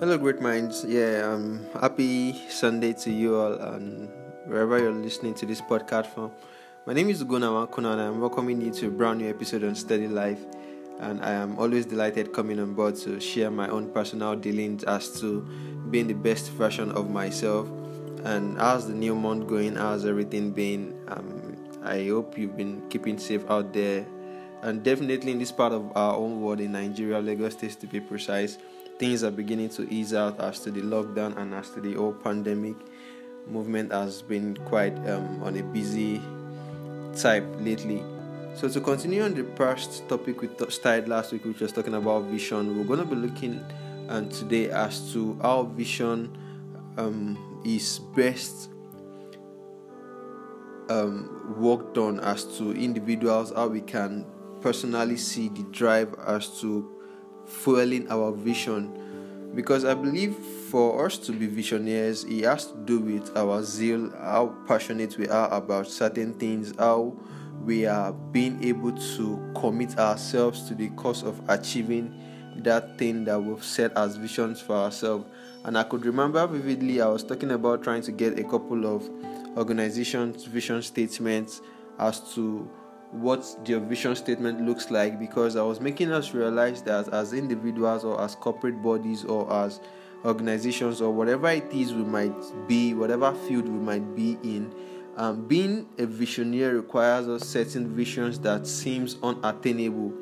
Hello, great minds. Yeah, um, happy Sunday to you all, and wherever you're listening to this podcast from. My name is Guna Wakuna, and I'm welcoming you to a brand new episode on Steady Life. And I am always delighted coming on board to share my own personal dealings as to being the best version of myself. And how's the new month going? How's everything been? Um, I hope you've been keeping safe out there. And definitely in this part of our own world, in Nigeria, Lagos State to be precise, things are beginning to ease out as to the lockdown and as to the whole pandemic movement has been quite um, on a busy type lately. So to continue on the first topic we started last week, which was talking about vision, we're going to be looking and um, today as to how vision um, is best um, worked on as to individuals, how we can personally see the drive as to fueling our vision. Because I believe for us to be visionaries, it has to do with our zeal, how passionate we are about certain things, how we are being able to commit ourselves to the cause of achieving that thing that we've set as visions for ourselves. And I could remember vividly, I was talking about trying to get a couple of organizations' vision statements as to what their vision statement looks like because I was making us realize that as individuals or as corporate bodies or as organizations or whatever it is we might be, whatever field we might be in, um, being a visionary requires us certain visions that seems unattainable.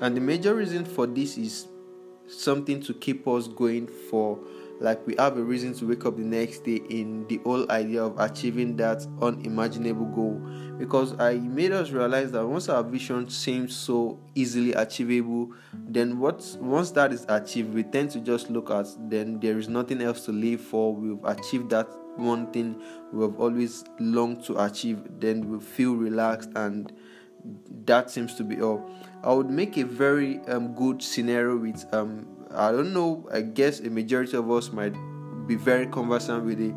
And the major reason for this is something to keep us going for like we have a reason to wake up the next day in the whole idea of achieving that unimaginable goal. Because i made us realize that once our vision seems so easily achievable then what once that is achieved we tend to just look at then there is nothing else to live for. We've achieved that one thing we have always longed to achieve then we feel relaxed and that seems to be all. I would make a very um, good scenario with um, I don't know. I guess a majority of us might be very conversant with it,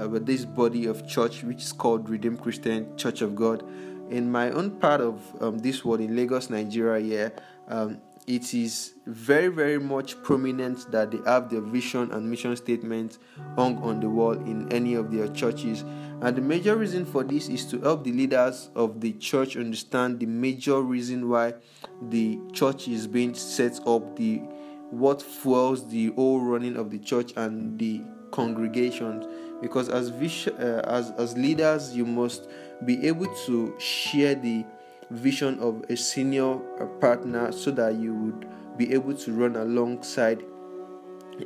uh, with this body of church, which is called Redeemed Christian Church of God. In my own part of um, this world in Lagos, Nigeria, yeah, um, it is very, very much prominent that they have their vision and mission statement hung on the wall in any of their churches. And the major reason for this is to help the leaders of the church understand the major reason why the church is being set up, the what fuels the whole running of the church and the congregations because as uh, as as leaders you must be able to share the vision of a senior partner so that you would be able to run alongside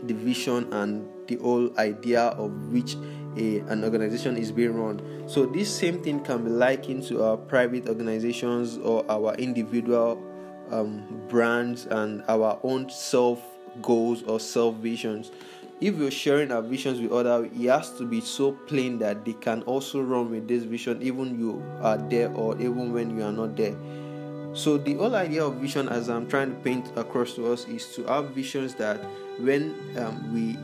the vision and the whole idea of which a, an organization is being run. So this same thing can be likened to our private organizations or our individual um, brands and our own self goals or self visions. If you're sharing our visions with others, it has to be so plain that they can also run with this vision, even you are there or even when you are not there. So the whole idea of vision, as I'm trying to paint across to us, is to have visions that when um, we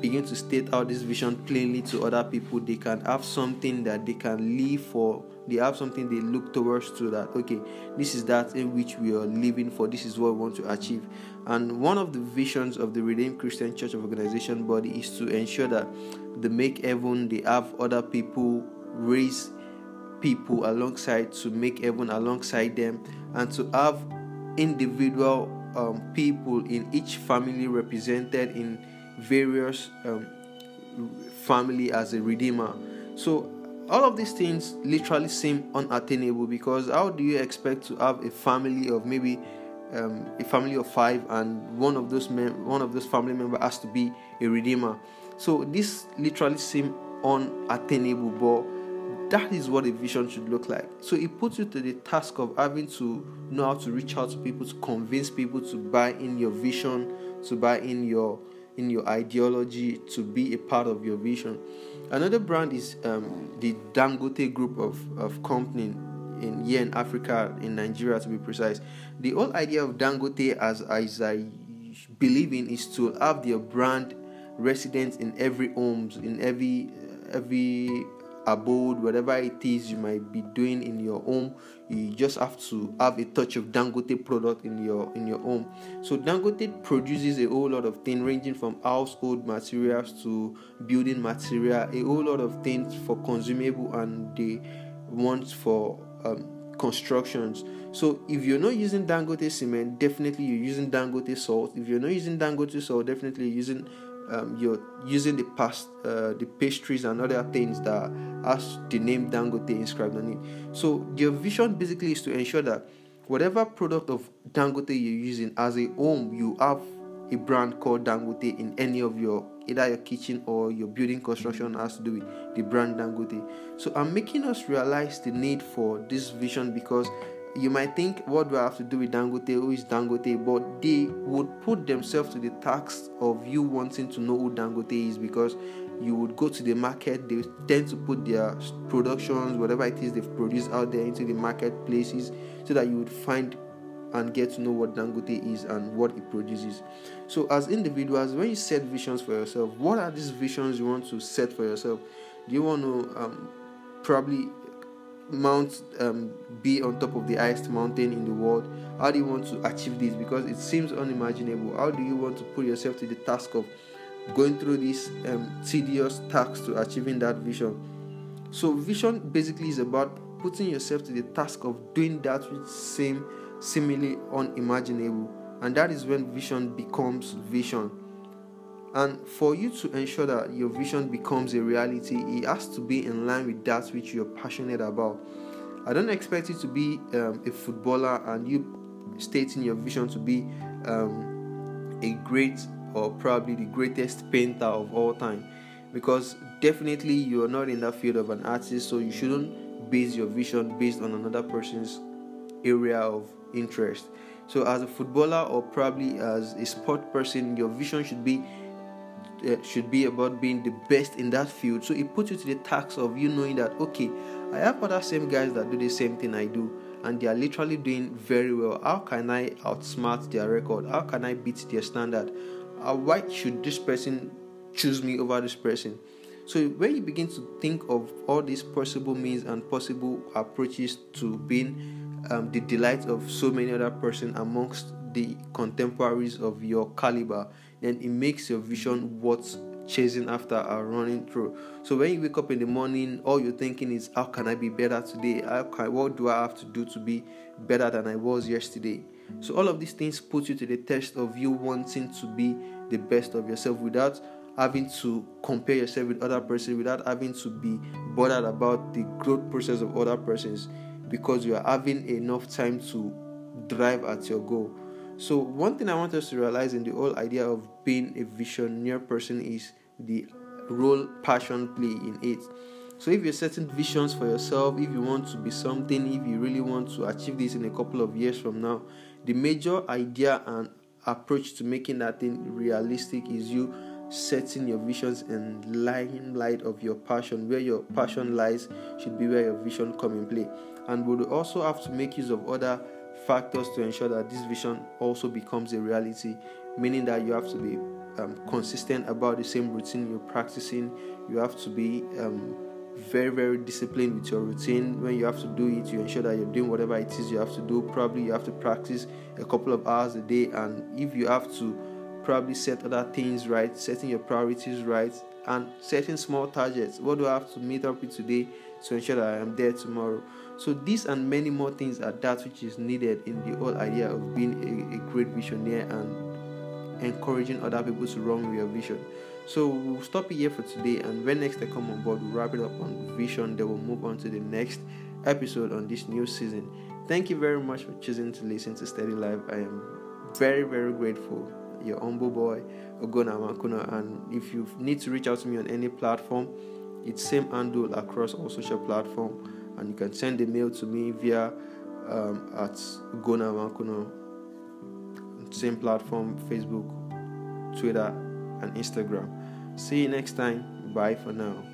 begin to state out this vision plainly to other people, they can have something that they can live for. They have something they look towards to that okay this is that in which we are living for. This is what we want to achieve. And one of the visions of the redeemed christian church of organization body is to ensure that they make heaven they have other people raise people alongside to make heaven alongside them and to have individual um, people in each family represented in various um, family as a redeemer. So all of these things literally seem unattainable because how do you expect to have a family of maybe um, a family of five and one of those mem- one of those family member has to be a redeemer? So this literally seem unattainable but that is what a vision should look like. So it puts you to the task of having to know how to reach out to people to convince people to buy in your vision to buy in your in your ideology to be a part of your vision Another brand is um, the Dangote group of, of company in here in Africa, in Nigeria to be precise. The whole idea of Dangote, as, as I believe in, is to have their brand resident in every homes, in every every abode, whatever it is you might be doing in your home, you just have to have a touch of Dangote product in your in your home. So Dangote produces a whole lot of things ranging from household materials to building material, a whole lot of things for consumable and the ones for um, constructions. So if you're not using Dangote cement, definitely you're using Dangote salt. If you're not using Dangote salt, definitely using um, you're using the past uh, the pastries and other things that has the name Dangote inscribed on it. So your vision basically is to ensure that whatever product of Dangote you're using as a home, you have a brand called Dangote in any of your either your kitchen or your building construction has to do with the brand Dangote. So I'm making us realize the need for this vision because you might think, what do I have to do with Dangote? Who is Dangote? But they would put themselves to the task of you wanting to know who Dangote is because you would go to the market, they tend to put their productions, whatever it is they've produced out there, into the marketplaces so that you would find and get to know what Dangote is and what it produces. So, as individuals, when you set visions for yourself, what are these visions you want to set for yourself? Do you want to um, probably mount um, be on top of the highest mountain in the world? How do you want to achieve this? Because it seems unimaginable. How do you want to put yourself to the task of going through this um, tedious task to achieving that vision? So, vision basically is about putting yourself to the task of doing that which seems seemingly unimaginable, and that is when vision becomes vision. And for you to ensure that your vision becomes a reality, it has to be in line with that which you're passionate about. I don't expect you to be um, a footballer and you stating your vision to be um, a great or probably the greatest painter of all time because definitely you are not in that field of an artist so you shouldn't base your vision based on another person's area of interest so as a footballer or probably as a sport person your vision should be uh, should be about being the best in that field. So it puts you to the task of you knowing that okay, I have other same guys that do the same thing I do, and they are literally doing very well. How can I outsmart their record? How can I beat their standard? Uh, why should this person choose me over this person? So when you begin to think of all these possible means and possible approaches to being um, the delight of so many other person amongst the contemporaries of your caliber, then it makes your vision worth chasing after and running through. So when you wake up in the morning, all you're thinking is, how can I be better today? Can, what do I have to do to be better than I was yesterday? So all of these things put you to the test of you wanting to be the best of yourself without having to compare yourself with other person, without having to be bothered about the growth process of other persons, because you are having enough time to drive at your goal. So, one thing I want us to realize in the whole idea of being a visionary person is the role passion play in it. So, if you're setting visions for yourself, if you want to be something, if you really want to achieve this in a couple of years from now, the major idea and approach to making that thing realistic is you setting your visions in lying light of your passion. Where your passion lies should be where your vision come in play. And we'll also have to make use of other factors to ensure that this vision also becomes a reality, meaning that you have to be um, consistent about the same routine you're practicing. You have to be um, very, very disciplined with your routine. When you have to do it, you ensure that you're doing whatever it is you have to do. Probably you have to practice a couple of hours a day, and if you have to, probably set other things right, setting your priorities right, and setting small targets. What do I have to meet up with today to ensure that I am there tomorrow? So, this and many more things are that which is needed in the whole idea of being a, a great visionary and encouraging other people to run with your vision. So, we'll stop here for today, and when next I come on board, we'll wrap it up on vision. Then we'll move on to the next episode on this new season. Thank you very much for choosing to listen to Steady Life. I am very, very grateful. Your humble boy, Ogona Makuna. And if you need to reach out to me on any platform, it's same handle across all social platform. and you can send a mail to me via um, at Gona Makuno, same platform Facebook, Twitter, and Instagram. See you next time. Bye for now.